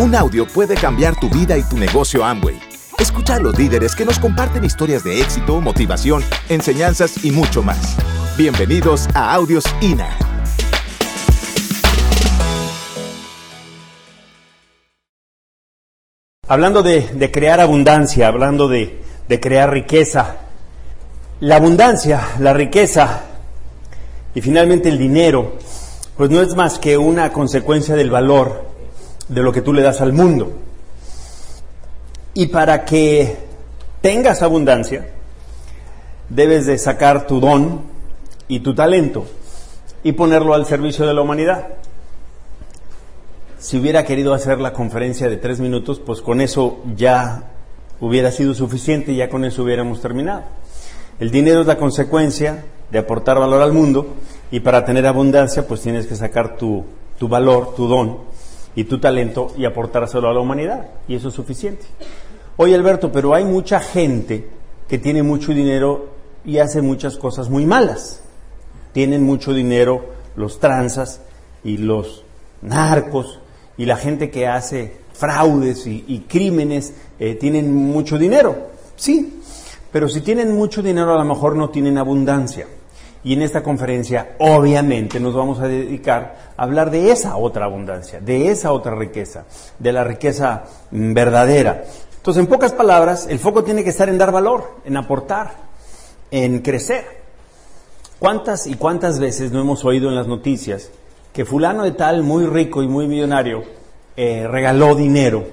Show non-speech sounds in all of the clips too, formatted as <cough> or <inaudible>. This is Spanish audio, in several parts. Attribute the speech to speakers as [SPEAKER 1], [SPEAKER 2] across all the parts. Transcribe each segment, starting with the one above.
[SPEAKER 1] Un audio puede cambiar tu vida y tu negocio Amway. Escucha a los líderes que nos comparten historias de éxito, motivación, enseñanzas y mucho más. Bienvenidos a Audios INA.
[SPEAKER 2] Hablando de, crear abundancia, hablando de, de crear riqueza, la abundancia, la riqueza y finalmente el dinero, pues no es más que una consecuencia del valor de lo que tú le das al mundo. Y para que tengas abundancia, debes de sacar tu don y tu talento y ponerlo al servicio de la humanidad. Si hubiera querido hacer la conferencia de tres minutos, pues con eso ya hubiera sido suficiente y ya con eso hubiéramos terminado. El dinero es la consecuencia de aportar valor al mundo y para tener abundancia pues tienes que sacar tu, tu valor, tu don y tu talento y aportárselo a la humanidad. Y eso es suficiente. Oye Alberto, pero hay mucha gente que tiene mucho dinero y hace muchas cosas muy malas. Tienen mucho dinero los tranzas y los narcos y la gente que hace fraudes y, crímenes eh, tienen mucho dinero. Sí, pero si tienen mucho dinero a lo mejor no tienen abundancia. Y en esta conferencia, obviamente, nos vamos a dedicar a hablar de esa otra abundancia, de esa otra riqueza, de la riqueza mm, verdadera. Entonces, en pocas palabras, el foco tiene que estar en dar valor, en aportar, en crecer. ¿Cuántas y cuántas veces no hemos oído en las noticias que fulano de tal, muy rico y muy millonario, eh, regaló dinero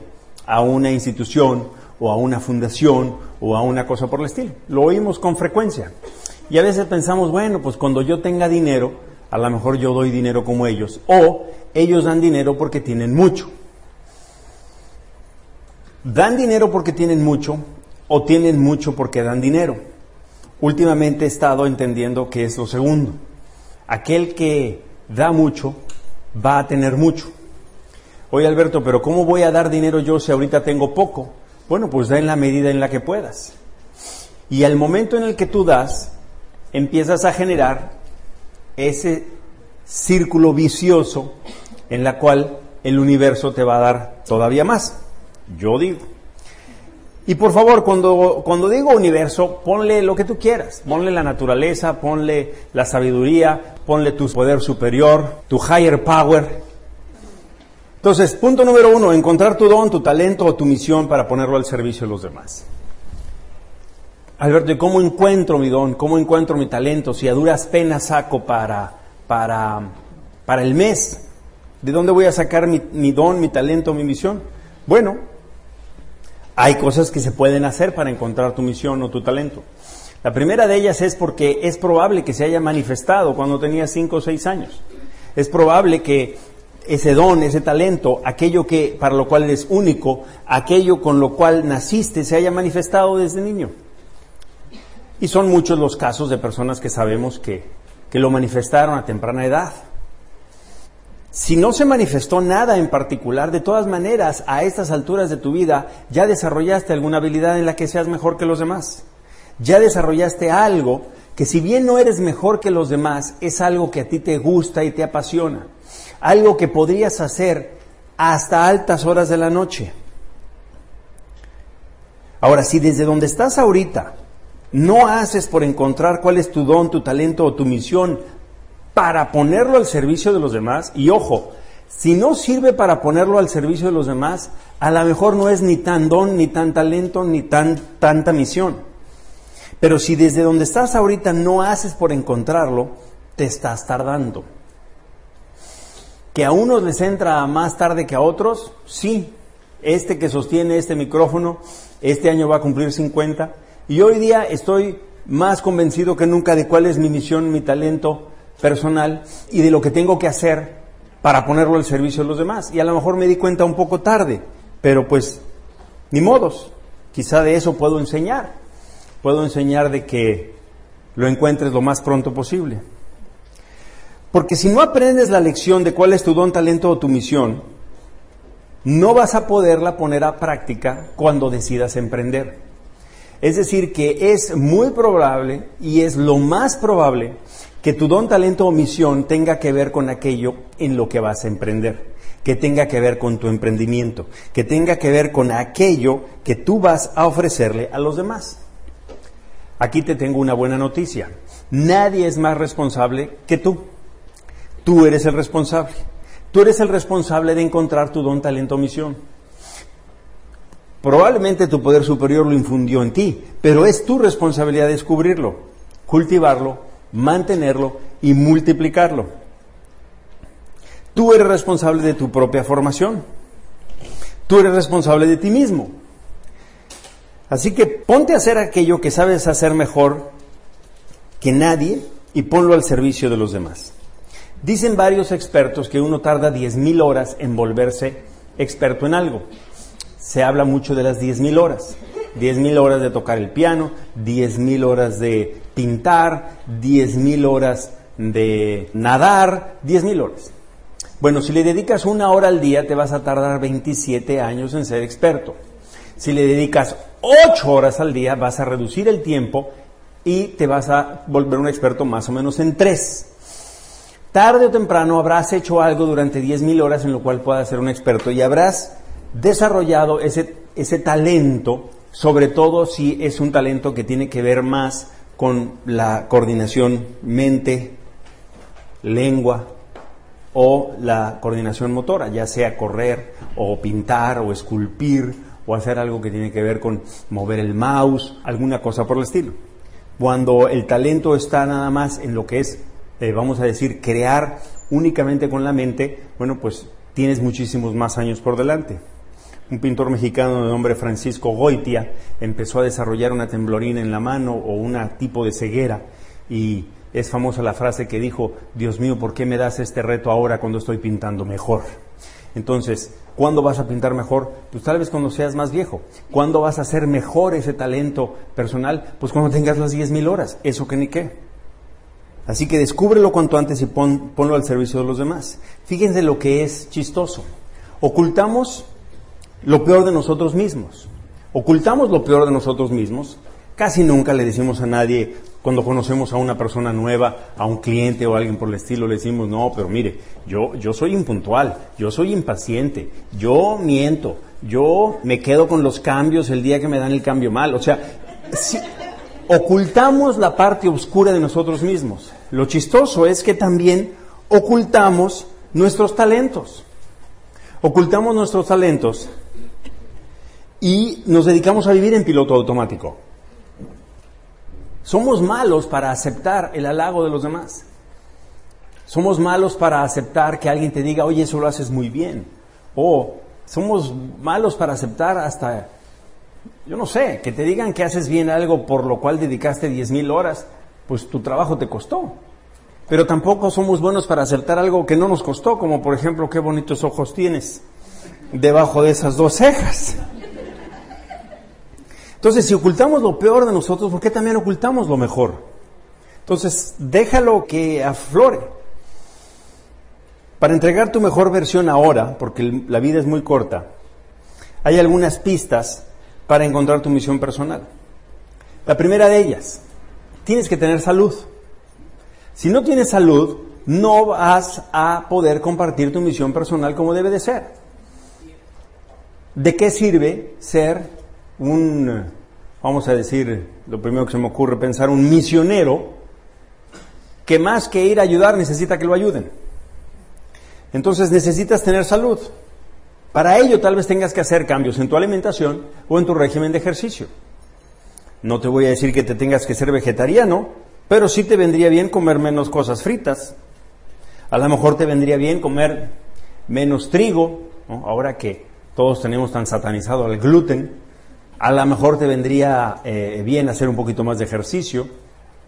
[SPEAKER 2] a una institución o a una fundación o a una cosa por el estilo? Lo oímos con frecuencia. Y a veces pensamos, bueno, pues cuando yo tenga dinero, a lo mejor yo doy dinero como ellos. O ellos dan dinero porque tienen mucho. Dan dinero porque tienen mucho o tienen mucho porque dan dinero. Últimamente he estado entendiendo que es lo segundo. Aquel que da mucho va a tener mucho. Oye Alberto, pero ¿cómo voy a dar dinero yo si ahorita tengo poco? Bueno, pues da en la medida en la que puedas. Y al momento en el que tú das, empiezas a generar ese círculo vicioso en la cual el universo te va a dar todavía más. Yo digo. Y por favor, cuando, cuando digo universo, ponle lo que tú quieras. Ponle la naturaleza, ponle la sabiduría, ponle tu poder superior, tu higher power. Entonces, punto número uno, encontrar tu don, tu talento o tu misión para ponerlo al servicio de los demás. Alberto, ¿y cómo encuentro mi don? ¿Cómo encuentro mi talento? Si a duras penas saco para, para, para el mes, ¿de dónde voy a sacar mi, mi don, mi talento, mi misión? Bueno, hay cosas que se pueden hacer para encontrar tu misión o tu talento. La primera de ellas es porque es probable que se haya manifestado cuando tenías cinco o seis años. Es probable que ese don, ese talento, aquello que para lo cual eres único, aquello con lo cual naciste, se haya manifestado desde niño. Y son muchos los casos de personas que sabemos que, que lo manifestaron a temprana edad. Si no se manifestó nada en particular, de todas maneras, a estas alturas de tu vida, ya desarrollaste alguna habilidad en la que seas mejor que los demás. Ya desarrollaste algo que si bien no eres mejor que los demás, es algo que a ti te gusta y te apasiona. Algo que podrías hacer hasta altas horas de la noche. Ahora, si desde donde estás ahorita no haces por encontrar cuál es tu don, tu talento o tu misión para ponerlo al servicio de los demás. Y ojo, si no sirve para ponerlo al servicio de los demás, a lo mejor no es ni tan don, ni tan talento, ni tan, tanta misión. Pero si desde donde estás ahorita no haces por encontrarlo, te estás tardando. ¿Que a unos les entra más tarde que a otros? Sí. Este que sostiene este micrófono, este año va a cumplir 50 y hoy día estoy más convencido que nunca de cuál es mi misión, mi talento personal y de lo que tengo que hacer para ponerlo al servicio de los demás. Y a lo mejor me di cuenta un poco tarde, pero pues ni modos. Quizá de eso puedo enseñar. Puedo enseñar de que lo encuentres lo más pronto posible. Porque si no aprendes la lección de cuál es tu don, talento o tu misión, no vas a poderla poner a práctica cuando decidas emprender. Es decir, que es muy probable y es lo más probable que tu don, talento o misión tenga que ver con aquello en lo que vas a emprender, que tenga que ver con tu emprendimiento, que tenga que ver con aquello que tú vas a ofrecerle a los demás. Aquí te tengo una buena noticia. Nadie es más responsable que tú. Tú eres el responsable. Tú eres el responsable de encontrar tu don, talento o misión. Probablemente tu poder superior lo infundió en ti, pero es tu responsabilidad descubrirlo, cultivarlo mantenerlo y multiplicarlo. Tú eres responsable de tu propia formación. Tú eres responsable de ti mismo. Así que ponte a hacer aquello que sabes hacer mejor que nadie y ponlo al servicio de los demás. Dicen varios expertos que uno tarda 10.000 horas en volverse experto en algo. Se habla mucho de las 10.000 horas. 10.000 horas de tocar el piano, 10.000 horas de pintar, 10.000 horas de nadar, 10.000 horas. Bueno, si le dedicas una hora al día, te vas a tardar 27 años en ser experto. Si le dedicas 8 horas al día, vas a reducir el tiempo y te vas a volver un experto más o menos en 3. Tarde o temprano habrás hecho algo durante 10.000 horas en lo cual puedas ser un experto y habrás desarrollado ese, ese talento sobre todo si es un talento que tiene que ver más con la coordinación mente, lengua o la coordinación motora, ya sea correr o pintar o esculpir o hacer algo que tiene que ver con mover el mouse, alguna cosa por el estilo. Cuando el talento está nada más en lo que es, eh, vamos a decir, crear únicamente con la mente, bueno, pues tienes muchísimos más años por delante un pintor mexicano de nombre Francisco Goitia empezó a desarrollar una temblorina en la mano o un tipo de ceguera y es famosa la frase que dijo, Dios mío, ¿por qué me das este reto ahora cuando estoy pintando mejor? Entonces, ¿cuándo vas a pintar mejor? Pues tal vez cuando seas más viejo. ¿Cuándo vas a hacer mejor ese talento personal? Pues cuando tengas las 10.000 horas, eso que ni qué. Así que descúbrelo cuanto antes y ponlo al servicio de los demás. Fíjense lo que es chistoso. Ocultamos lo peor de nosotros mismos. Ocultamos lo peor de nosotros mismos. Casi nunca le decimos a nadie, cuando conocemos a una persona nueva, a un cliente o a alguien por el estilo, le decimos, no, pero mire, yo, yo soy impuntual, yo soy impaciente, yo miento, yo me quedo con los cambios el día que me dan el cambio mal. O sea, ocultamos la parte oscura de nosotros mismos. Lo chistoso es que también ocultamos nuestros talentos. Ocultamos nuestros talentos y nos dedicamos a vivir en piloto automático. Somos malos para aceptar el halago de los demás. Somos malos para aceptar que alguien te diga, oye, eso lo haces muy bien. O somos malos para aceptar hasta, yo no sé, que te digan que haces bien algo por lo cual dedicaste 10.000 horas, pues tu trabajo te costó. Pero tampoco somos buenos para aceptar algo que no nos costó, como por ejemplo, qué bonitos ojos tienes debajo de esas dos cejas. Entonces, si ocultamos lo peor de nosotros, ¿por qué también ocultamos lo mejor? Entonces, déjalo que aflore. Para entregar tu mejor versión ahora, porque la vida es muy corta, hay algunas pistas para encontrar tu misión personal. La primera de ellas, tienes que tener salud. Si no tienes salud, no vas a poder compartir tu misión personal como debe de ser. ¿De qué sirve ser un, vamos a decir, lo primero que se me ocurre pensar, un misionero que más que ir a ayudar necesita que lo ayuden. Entonces necesitas tener salud. Para ello tal vez tengas que hacer cambios en tu alimentación o en tu régimen de ejercicio. No te voy a decir que te tengas que ser vegetariano, pero sí te vendría bien comer menos cosas fritas. A lo mejor te vendría bien comer menos trigo, ahora que todos tenemos tan satanizado al gluten. A lo mejor te vendría eh, bien hacer un poquito más de ejercicio,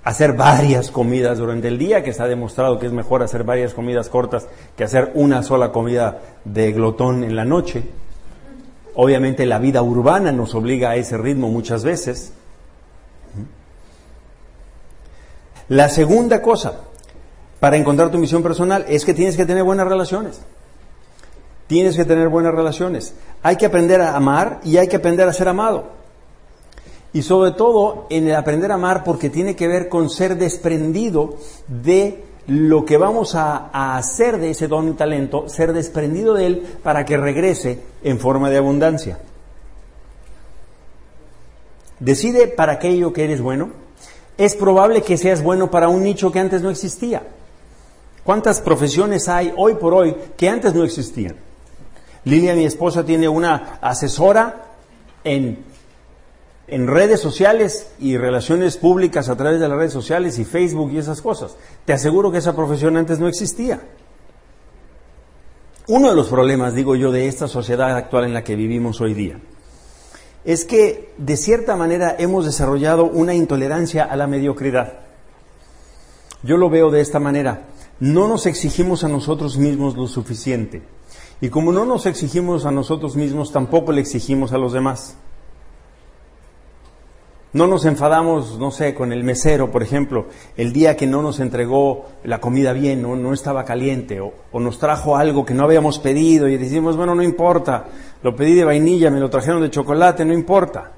[SPEAKER 2] hacer varias comidas durante el día, que está demostrado que es mejor hacer varias comidas cortas que hacer una sola comida de glotón en la noche. Obviamente la vida urbana nos obliga a ese ritmo muchas veces. La segunda cosa para encontrar tu misión personal es que tienes que tener buenas relaciones. Tienes que tener buenas relaciones. Hay que aprender a amar y hay que aprender a ser amado. y sobre todo en el aprender a amar porque tiene que ver con ser desprendido de lo que vamos a, a, hacer de ese don y talento, ser desprendido de él para que regrese en forma de abundancia. Decide para aquello que eres bueno. Es probable que seas bueno para un nicho que antes no existía. ¿Cuántas profesiones hay hoy por hoy que antes no existían? Lilia, mi esposa, tiene una asesora en, en redes sociales y relaciones públicas a través de las redes sociales y Facebook y esas cosas. Te aseguro que esa profesión antes no existía. Uno de los problemas, digo yo, de esta sociedad actual en la que vivimos hoy día es que de cierta manera hemos desarrollado una intolerancia a la mediocridad. Yo lo veo de esta manera. No nos exigimos a nosotros mismos lo suficiente. Y como no nos exigimos a nosotros mismos, tampoco le exigimos a los demás. No nos enfadamos, no sé, con el mesero, por ejemplo, el día que no nos entregó la comida bien o no estaba caliente o, o, nos trajo algo que no habíamos pedido y decimos, bueno, no importa, lo pedí de vainilla, me lo trajeron de chocolate, no importa.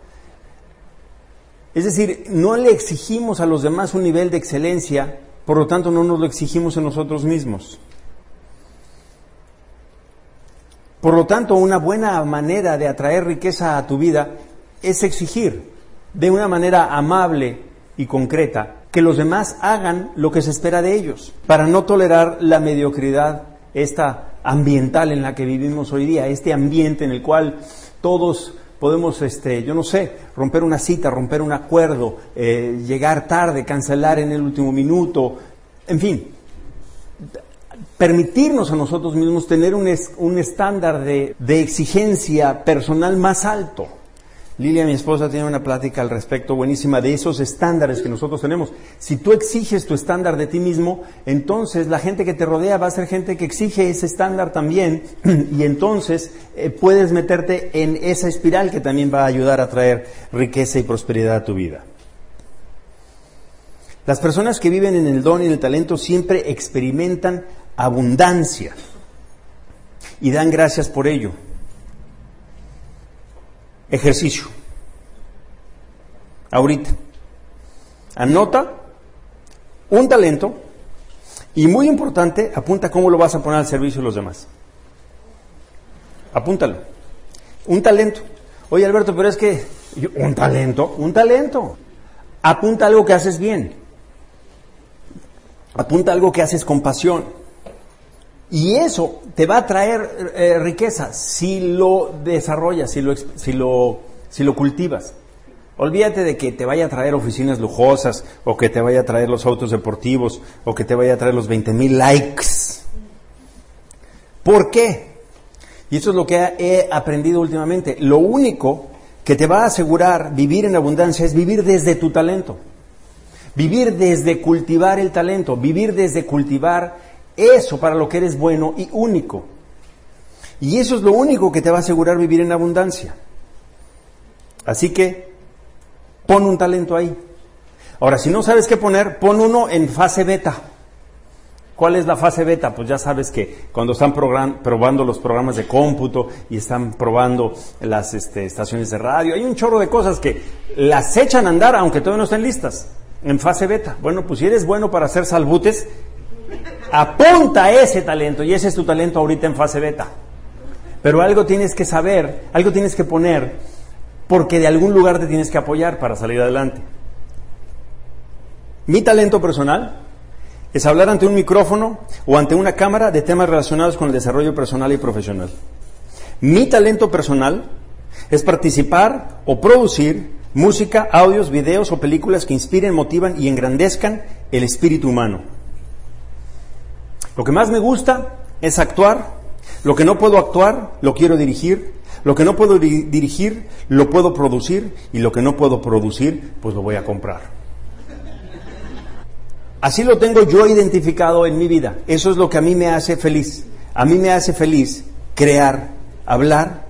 [SPEAKER 2] Es decir, no le exigimos a los demás un nivel de excelencia, por lo tanto no nos lo exigimos en nosotros mismos. Por lo tanto, una buena manera de atraer riqueza a tu vida es exigir de una manera amable y concreta que los demás hagan lo que se espera de ellos, para no tolerar la mediocridad, esta ambiental en la que vivimos hoy día, este ambiente en el cual todos podemos, este, yo no sé, romper una cita, romper un acuerdo, eh, llegar tarde, cancelar en el último minuto, en fin, permitirnos a nosotros mismos tener un, un estándar de, de exigencia personal más alto. Lilia, mi esposa, tiene una plática al respecto buenísima de esos estándares que nosotros tenemos. Si tú exiges tu estándar de ti mismo, entonces la gente que te rodea va a ser gente que exige ese estándar también <clears throat> y entonces eh, puedes meterte en esa espiral que también va a ayudar a traer riqueza y prosperidad a tu vida. Las personas que viven en el don y el talento siempre experimentan abundancia y dan gracias por ello. Ejercicio. Ahorita. Anota un talento y muy importante, apunta cómo lo vas a poner al servicio de los demás. Apúntalo. Un talento. Oye Alberto, pero es que un talento, un talento. Apunta algo que haces bien. Apunta algo que haces con pasión. Y eso te va a traer eh, riqueza si lo desarrollas, si lo, si, lo, si lo cultivas. Olvídate de que te vaya a traer oficinas lujosas, o que te vaya a traer los autos deportivos, o que te vaya a traer los 20 mil likes. ¿Por qué? Y eso es lo que he aprendido últimamente. Lo único que te va a asegurar vivir en abundancia es vivir desde tu talento. Vivir desde cultivar el talento, vivir desde cultivar eso para lo que eres bueno y único. Y eso es lo único que te va a asegurar vivir en abundancia. Así que pon un talento ahí. Ahora, si no sabes qué poner, pon uno en fase beta. ¿Cuál es la fase beta? Pues ya sabes que cuando están probando los programas de cómputo y están probando las este, estaciones de radio, hay un chorro de cosas que las echan a andar aunque todavía no estén listas. En fase beta. Bueno, pues si eres bueno para hacer salbutes, Apunta a ese talento y ese es tu talento ahorita en fase beta. Pero algo tienes que saber, algo tienes que poner, porque de algún lugar te tienes que apoyar para salir adelante. Mi talento personal es hablar ante un micrófono o ante una cámara de temas relacionados con el desarrollo personal y profesional. Mi talento personal es participar o producir música, audios, videos o películas que inspiren, motivan y engrandezcan el espíritu humano. Lo que más me gusta es actuar. Lo que no puedo actuar, lo quiero dirigir. Lo que no puedo dirigir, lo puedo producir. Y lo que no puedo producir, pues lo voy a comprar. Así lo tengo yo identificado en mi vida. Eso es lo que a mí me hace feliz. A mí me hace feliz crear, hablar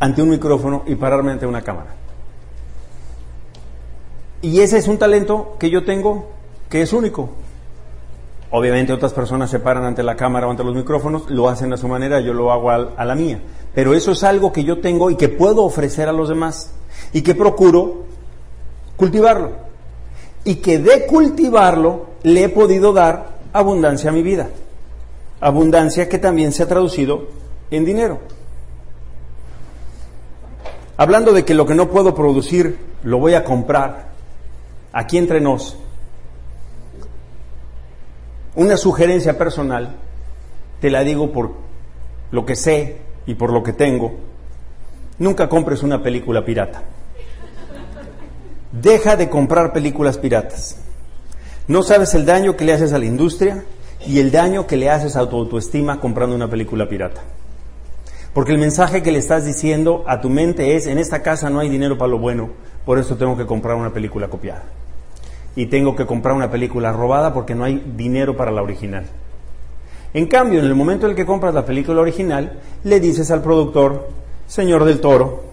[SPEAKER 2] ante un micrófono y pararme ante una cámara. Y ese es un talento que yo tengo que es único. Obviamente otras personas se paran ante la cámara o ante los micrófonos, lo hacen a su manera, yo lo hago a, la mía. Pero eso es algo que yo tengo y que puedo ofrecer a los demás y que procuro cultivarlo. Y que de cultivarlo le he podido dar abundancia a mi vida. Abundancia que también se ha traducido en dinero. Hablando de que lo que no puedo producir lo voy a comprar, aquí entre nos, una sugerencia personal, te la digo por lo que sé y por lo que tengo, nunca compres una película pirata. Deja de comprar películas piratas. No sabes el daño que le haces a la industria y el daño que le haces a tu autoestima comprando una película pirata. Porque el mensaje que le estás diciendo a tu mente es, en esta casa no hay dinero para lo bueno, por eso tengo que comprar una película copiada. Y tengo que comprar una película robada porque no hay dinero para la original. En cambio, en el momento en el que compras la película original, le dices al productor, señor del Toro,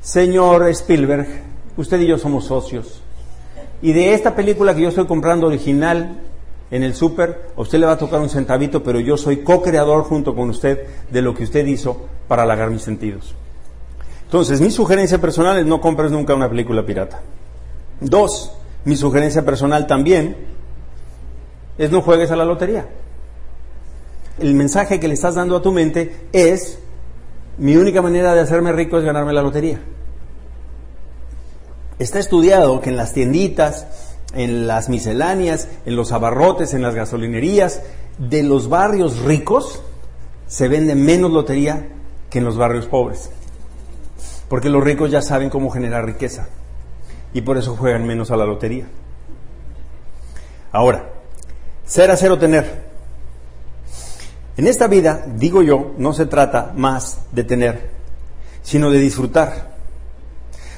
[SPEAKER 2] señor Spielberg, usted y yo somos socios. Y de esta película que yo estoy comprando original, en el súper, a usted le va a tocar un centavito, pero yo soy co-creador junto con usted de lo que usted hizo para halagar mis sentidos. Entonces, mi sugerencia personal es no compres nunca una película pirata. Dos, mi sugerencia personal también es no juegues a la lotería. El mensaje que le estás dando a tu mente es, mi única manera de hacerme rico es ganarme la lotería. Está estudiado que en las tienditas, en las misceláneas, en los abarrotes, en las gasolinerías de los barrios ricos se vende menos lotería que en los barrios pobres. Porque los ricos ya saben cómo generar riqueza y por eso juegan menos a la lotería. Ahora, ser, hacer o tener. En esta vida, digo yo, no se trata más de tener, sino de disfrutar.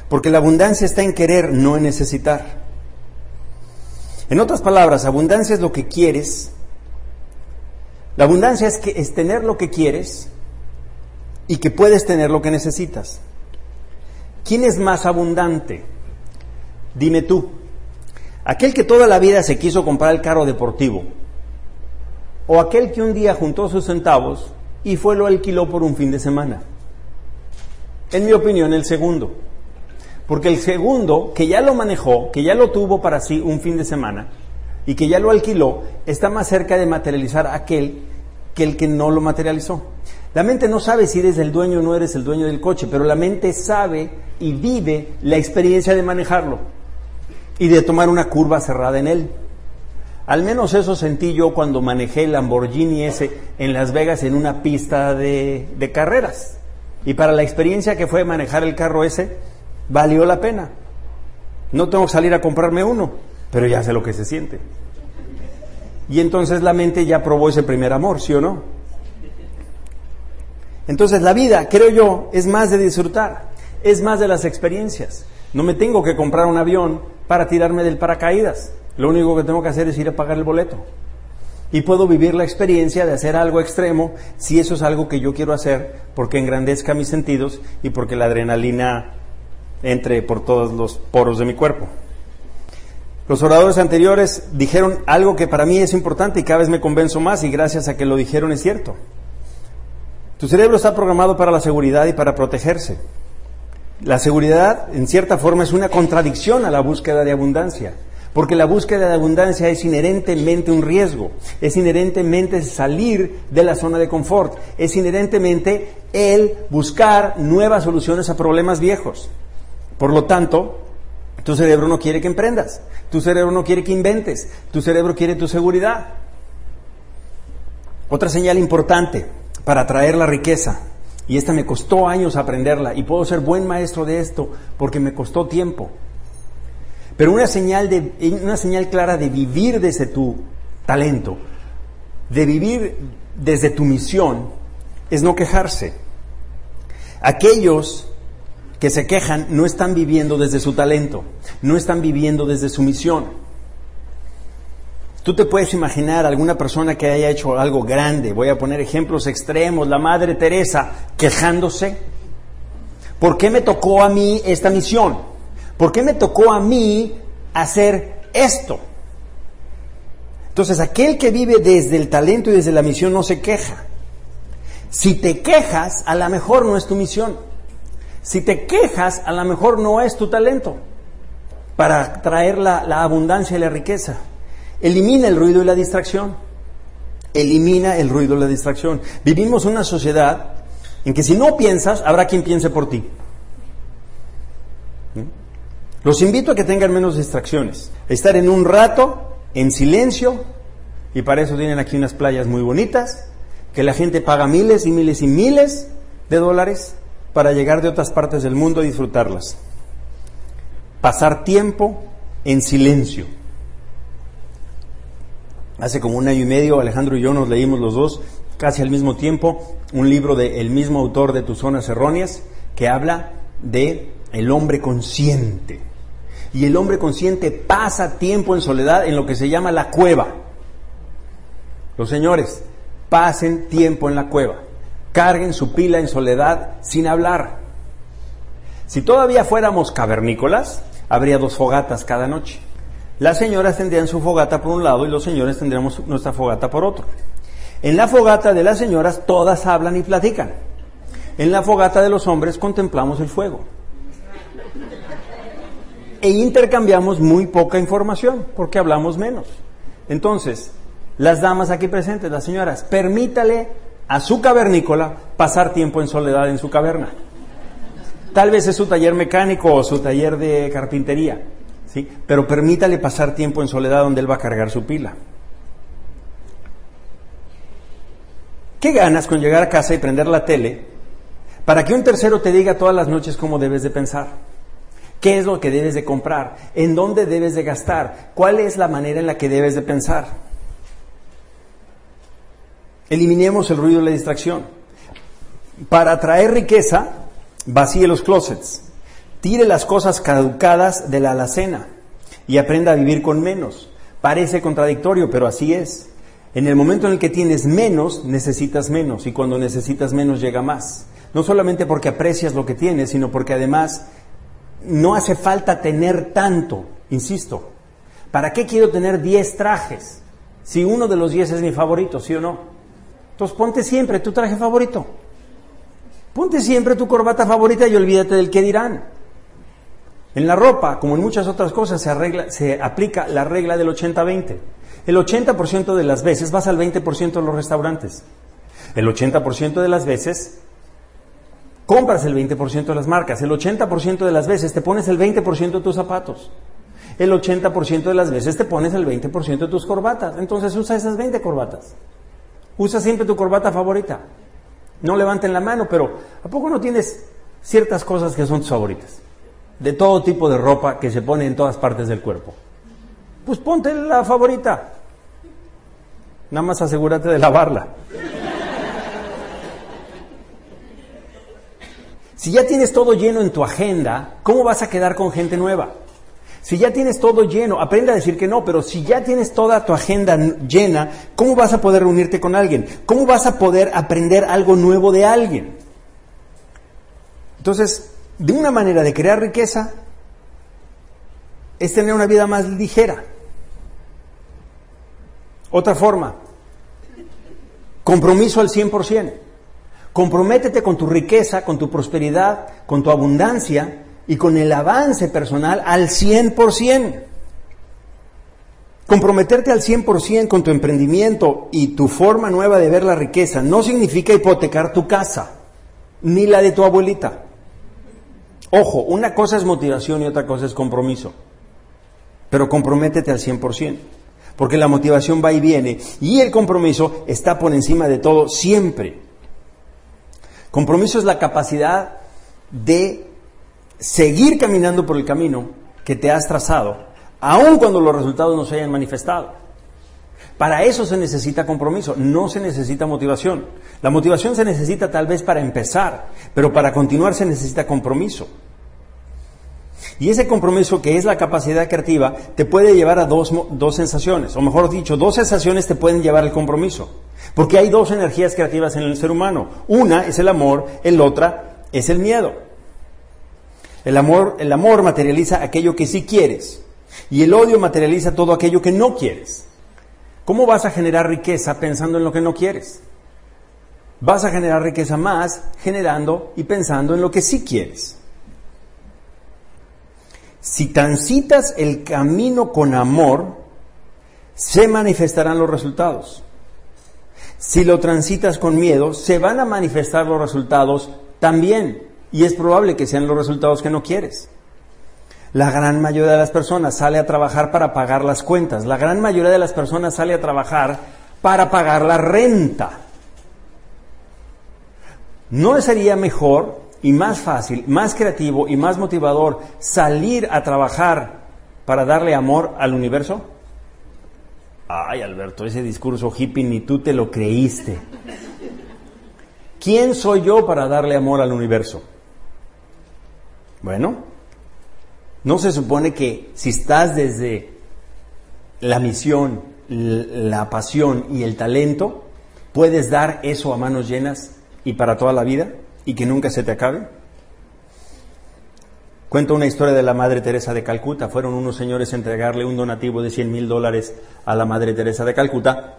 [SPEAKER 2] Porque la abundancia está en querer, no en necesitar. En otras palabras, abundancia es lo que quieres. La abundancia es, que, es tener lo que quieres y que puedes tener lo que necesitas. ¿Quién es más abundante? Dime tú. ¿Aquel que toda la vida se quiso comprar el carro deportivo? ¿O aquel que un día juntó sus centavos y fue lo alquiló por un fin de semana? En mi opinión, el segundo. Porque el segundo, que ya lo manejó, que ya lo tuvo para sí un fin de semana y que ya lo alquiló, está más cerca de materializar aquel que el que no lo materializó. La mente no sabe si eres el dueño o no eres el dueño del coche, pero la mente sabe y vive la experiencia de manejarlo y de tomar una curva cerrada en él. Al menos eso sentí yo cuando manejé el Lamborghini ese en Las Vegas en una pista de, de carreras. Y para la experiencia que fue manejar el carro ese, valió la pena. No tengo que salir a comprarme uno, pero ya sé lo que se siente. Y entonces la mente ya probó ese primer amor, ¿sí o no? Entonces la vida, creo yo, es más de disfrutar, es más de las experiencias. No me tengo que comprar un avión para tirarme del paracaídas. Lo único que tengo que hacer es ir a pagar el boleto. Y puedo vivir la experiencia de hacer algo extremo si eso es algo que yo quiero hacer porque engrandezca mis sentidos y porque la adrenalina entre por todos los poros de mi cuerpo. Los oradores anteriores dijeron algo que para mí es importante y cada vez me convenzo más y gracias a que lo dijeron es cierto. Tu cerebro está programado para la seguridad y para protegerse. La seguridad, en cierta forma, es una contradicción a la búsqueda de abundancia, porque la búsqueda de abundancia es inherentemente un riesgo, es inherentemente salir de la zona de confort, es inherentemente el buscar nuevas soluciones a problemas viejos. Por lo tanto, tu cerebro no quiere que emprendas, tu cerebro no quiere que inventes, tu cerebro quiere tu seguridad. Otra señal importante para atraer la riqueza, y esta me costó años aprenderla, y puedo ser buen maestro de esto porque me costó tiempo. Pero una señal, de, una señal clara de vivir desde tu talento, de vivir desde tu misión, es no quejarse. Aquellos que se quejan no están viviendo desde su talento, no están viviendo desde su misión. Tú te puedes imaginar alguna persona que haya hecho algo grande, voy a poner ejemplos extremos, la Madre Teresa quejándose. ¿Por qué me tocó a mí esta misión? ¿Por qué me tocó a mí hacer esto? Entonces, aquel que vive desde el talento y desde la misión no se queja. Si te quejas, a lo mejor no es tu misión. Si te quejas, a lo mejor no es tu talento. para traer la, la abundancia y la riqueza. Elimina el ruido y la distracción. Elimina el ruido y la distracción. Vivimos una sociedad en que si no piensas, habrá quien piense por ti. Los invito a que tengan menos distracciones. Estar en un rato, en silencio, y para eso tienen aquí unas playas muy bonitas, que la gente paga miles y miles y miles de dólares para llegar de otras partes del mundo a disfrutarlas. Pasar tiempo en silencio. Hace como un año y medio Alejandro y yo nos leímos los dos, casi al mismo tiempo, un libro del mismo autor de Tus Zonas Erróneas, que habla de el hombre consciente. Y el hombre consciente pasa tiempo en soledad en lo que se llama la cueva. Los señores, pasen tiempo en la cueva. Carguen su pila en soledad sin hablar. Si todavía fuéramos cavernícolas, habría dos fogatas cada noche. Las señoras tendrían su fogata por un lado y los señores tendríamos nuestra fogata por otro. En la fogata de las señoras todas hablan y platican. En la fogata de los hombres contemplamos el fuego. E intercambiamos muy poca información porque hablamos menos. Entonces, las damas aquí presentes, las señoras, permítale a su cavernícola pasar tiempo en soledad en su caverna. Tal vez es su taller mecánico o su taller de carpintería. ¿Sí? Pero permítale pasar tiempo en soledad donde él va a cargar su pila. ¿Qué ganas con llegar a casa y prender la tele para que un tercero te diga todas las noches cómo debes de pensar? ¿Qué es lo que debes de comprar? ¿En dónde debes de gastar? ¿Cuál es la manera en la que debes de pensar? Eliminemos el ruido y la distracción. Para atraer riqueza, vacíe los closets. Tire las cosas caducadas de la alacena y aprenda a vivir con menos. Parece contradictorio, pero así es. En el momento en el que tienes menos, necesitas menos y cuando necesitas menos llega más. No solamente porque aprecias lo que tienes, sino porque además no hace falta tener tanto, insisto. ¿Para qué quiero tener 10 trajes? Si uno de los 10 es mi favorito, ¿sí o no? Entonces ponte siempre tu traje favorito. Ponte siempre tu corbata favorita y olvídate del que dirán. En la ropa, como en muchas otras cosas, se, se aplica la regla del 80-20. El 80% de las veces vas al 20% de los restaurantes. El 80% de las veces compras el 20% de las marcas. El 80% de las veces te pones el 20% de tus zapatos. El 80% de las veces te pones el 20% de tus corbatas. Entonces usa esas 20 corbatas. Usa siempre tu corbata favorita. No levanten la mano, pero ¿a poco no tienes ciertas cosas que son tus favoritas? De todo tipo de ropa que se pone en todas partes del cuerpo. Pues ponte la favorita. Nada más asegúrate de lavarla. Si ya tienes todo lleno en tu agenda, ¿cómo vas a quedar con gente nueva? Si ya tienes todo lleno, aprende a decir que no, pero si ya tienes toda tu agenda llena, ¿cómo vas a poder reunirte con alguien? ¿Cómo vas a poder aprender algo nuevo de alguien? Entonces, de una manera de crear riqueza es tener una vida más ligera. Otra forma, compromiso al 100%. Comprométete con tu riqueza, con tu prosperidad, con tu abundancia y con el avance personal al 100%. Comprometerte al 100% con tu emprendimiento y tu forma nueva de ver la riqueza no significa hipotecar tu casa, ni la de tu abuelita. Ojo, una cosa es motivación y otra cosa es compromiso. Pero comprométete al 100%, porque la motivación va y viene y el compromiso está por encima de todo siempre. Compromiso es la capacidad de seguir caminando por el camino que te has trazado, aun cuando los resultados no se hayan manifestado. Para eso se necesita compromiso, no se necesita motivación. La motivación se necesita tal vez para empezar, pero para continuar se necesita compromiso. Y ese compromiso, que es la capacidad creativa, te puede llevar a dos, dos, sensaciones, o mejor dicho, dos sensaciones te pueden llevar al compromiso. Porque hay dos energías creativas en el ser humano. Una es el amor, el otra es el miedo. El amor, el amor materializa aquello que sí quieres y el odio materializa todo aquello que no quieres. ¿Cómo vas a generar riqueza pensando en lo que no quieres? Vas a generar riqueza más generando y pensando en lo que sí quieres. Si transitas el camino con amor, se manifestarán los resultados. Si lo transitas con miedo, se van a manifestar los resultados también. Y es probable que sean los resultados que no quieres. La gran mayoría de las personas sale a trabajar para pagar las cuentas. La gran mayoría de las personas sale a trabajar para pagar la renta. ¿No sería mejor y más fácil, más creativo y más motivador salir a trabajar para darle amor al universo? Ay, Alberto, ese discurso hippie ni tú te lo creíste. ¿Quién soy yo para darle amor al universo? Bueno, ¿no se supone que si estás desde la misión, la pasión y el talento, puedes dar eso a manos llenas y para toda la vida y que nunca se te acabe? Cuento una historia de la Madre Teresa de Calcuta. Fueron unos señores a entregarle un donativo de 100 mil dólares a la Madre Teresa de Calcuta.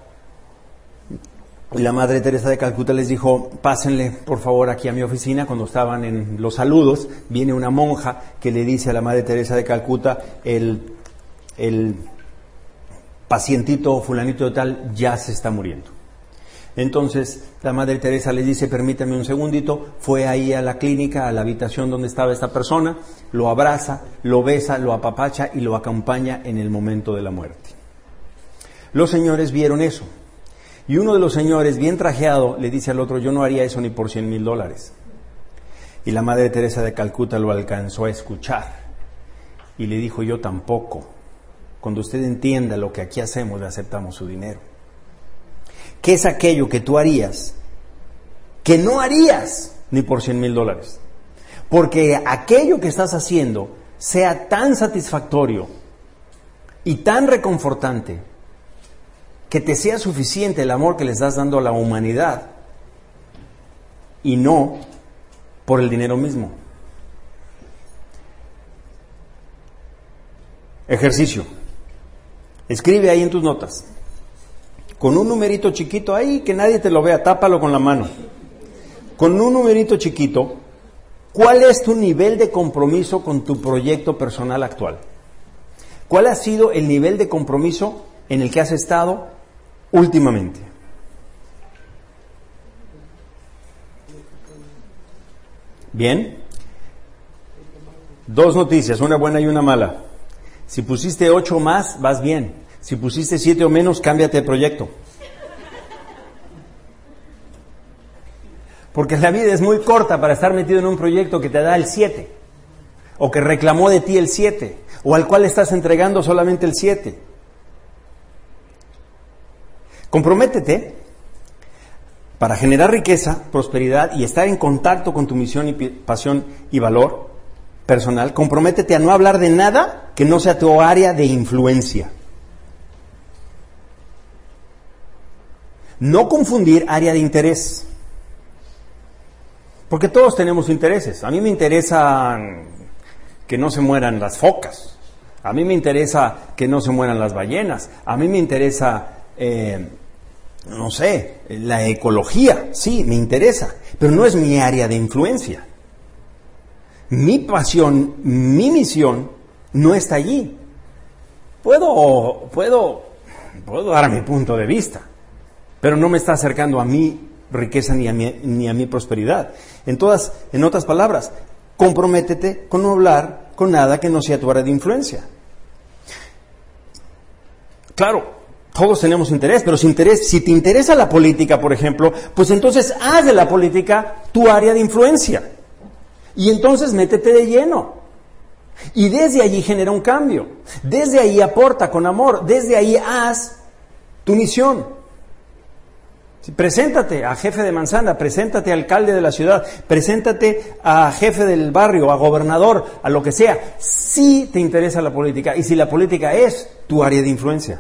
[SPEAKER 2] Y la Madre Teresa de Calcuta les dijo, pásenle por favor aquí a mi oficina. Cuando estaban en los saludos, viene una monja que le dice a la Madre Teresa de Calcuta, el, el pacientito fulanito de tal ya se está muriendo. Entonces la Madre Teresa le dice, permítame un segundito, fue ahí a la clínica, a la habitación donde estaba esta persona, lo abraza, lo besa, lo apapacha y lo acompaña en el momento de la muerte. Los señores vieron eso. Y uno de los señores, bien trajeado, le dice al otro, yo no haría eso ni por cien mil dólares. Y la Madre Teresa de Calcuta lo alcanzó a escuchar. Y le dijo, yo tampoco. Cuando usted entienda lo que aquí hacemos, le aceptamos su dinero. ¿Qué es aquello que tú harías que no harías ni por 100 mil dólares? Porque aquello que estás haciendo sea tan satisfactorio y tan reconfortante que te sea suficiente el amor que le estás dando a la humanidad y no por el dinero mismo. Ejercicio. Escribe ahí en tus notas con un numerito chiquito ahí que nadie te lo vea, tápalo con la mano. Con un numerito chiquito, ¿cuál es tu nivel de compromiso con tu proyecto personal actual? ¿Cuál ha sido el nivel de compromiso en el que has estado últimamente? Bien. Dos noticias, una buena y una mala. Si pusiste ocho más, vas bien. Si pusiste siete o menos, cámbiate de proyecto. Porque la vida es muy corta para estar metido en un proyecto que te da el 7, o que reclamó de ti el 7, o al cual estás entregando solamente el 7. Comprométete para generar riqueza, prosperidad y estar en contacto con tu misión y pasión y valor personal. Comprométete a no hablar de nada que no sea tu área de influencia. No confundir área de interés. Porque todos tenemos intereses. A mí me interesa que no se mueran las focas. A mí me interesa que no se mueran las ballenas. A mí me interesa, eh, no sé, la ecología. Sí, me interesa. Pero no es mi área de influencia. Mi pasión, mi misión no está allí. Puedo, puedo, puedo dar mi punto de vista pero no me está acercando a mi riqueza ni a mi, ni a mi prosperidad. En, todas, en otras palabras, comprométete con no hablar con nada que no sea tu área de influencia. Claro, todos tenemos interés, pero si, interés, si te interesa la política, por ejemplo, pues entonces haz de la política tu área de influencia. Y entonces métete de lleno. Y desde allí genera un cambio. Desde ahí aporta con amor. Desde ahí haz tu misión preséntate a jefe de manzana, preséntate a alcalde de la ciudad, preséntate a jefe del barrio, a gobernador, a lo que sea, si te interesa la política y si la política es tu área de influencia.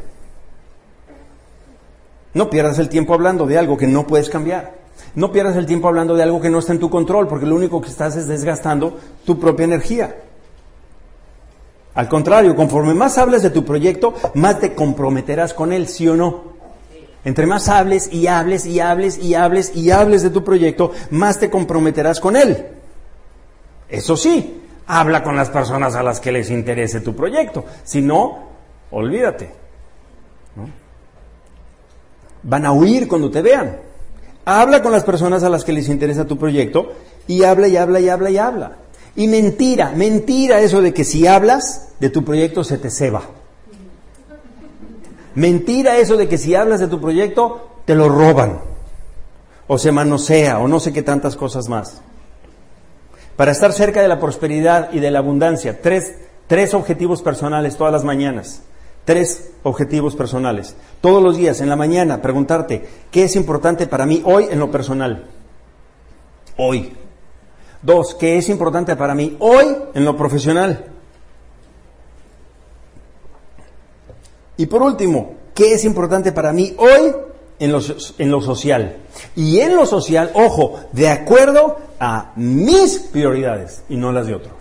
[SPEAKER 2] No pierdas el tiempo hablando de algo que no puedes cambiar. No pierdas el tiempo hablando de algo que no está en tu control, porque lo único que estás es desgastando tu propia energía. Al contrario, conforme más hables de tu proyecto, más te comprometerás con él, sí o no. Entre más hables y hables y hables y hables y hables de tu proyecto, más te comprometerás con él. Eso sí, Habla con las personas a las que les interese tu proyecto. Si no, olvídate. Van a huir cuando te vean. Habla con las personas a las que les interesa tu proyecto y habla y habla y habla y habla. Y mentira, mentira eso de que si hablas de tu proyecto se te ceba. Mentira eso de que si hablas de tu proyecto te lo roban o se manosea o no sé qué tantas cosas más. Para estar cerca de la prosperidad y de la abundancia, tres, tres objetivos personales todas las mañanas. Tres objetivos personales. Todos los días, en la mañana, preguntarte, ¿qué es importante para mí hoy en lo personal? Hoy. Dos, ¿qué es importante para mí hoy en lo profesional? Y por último, ¿qué es importante para mí hoy en lo, en lo social? Y en lo social, ojo, de acuerdo a mis prioridades y no las de otros.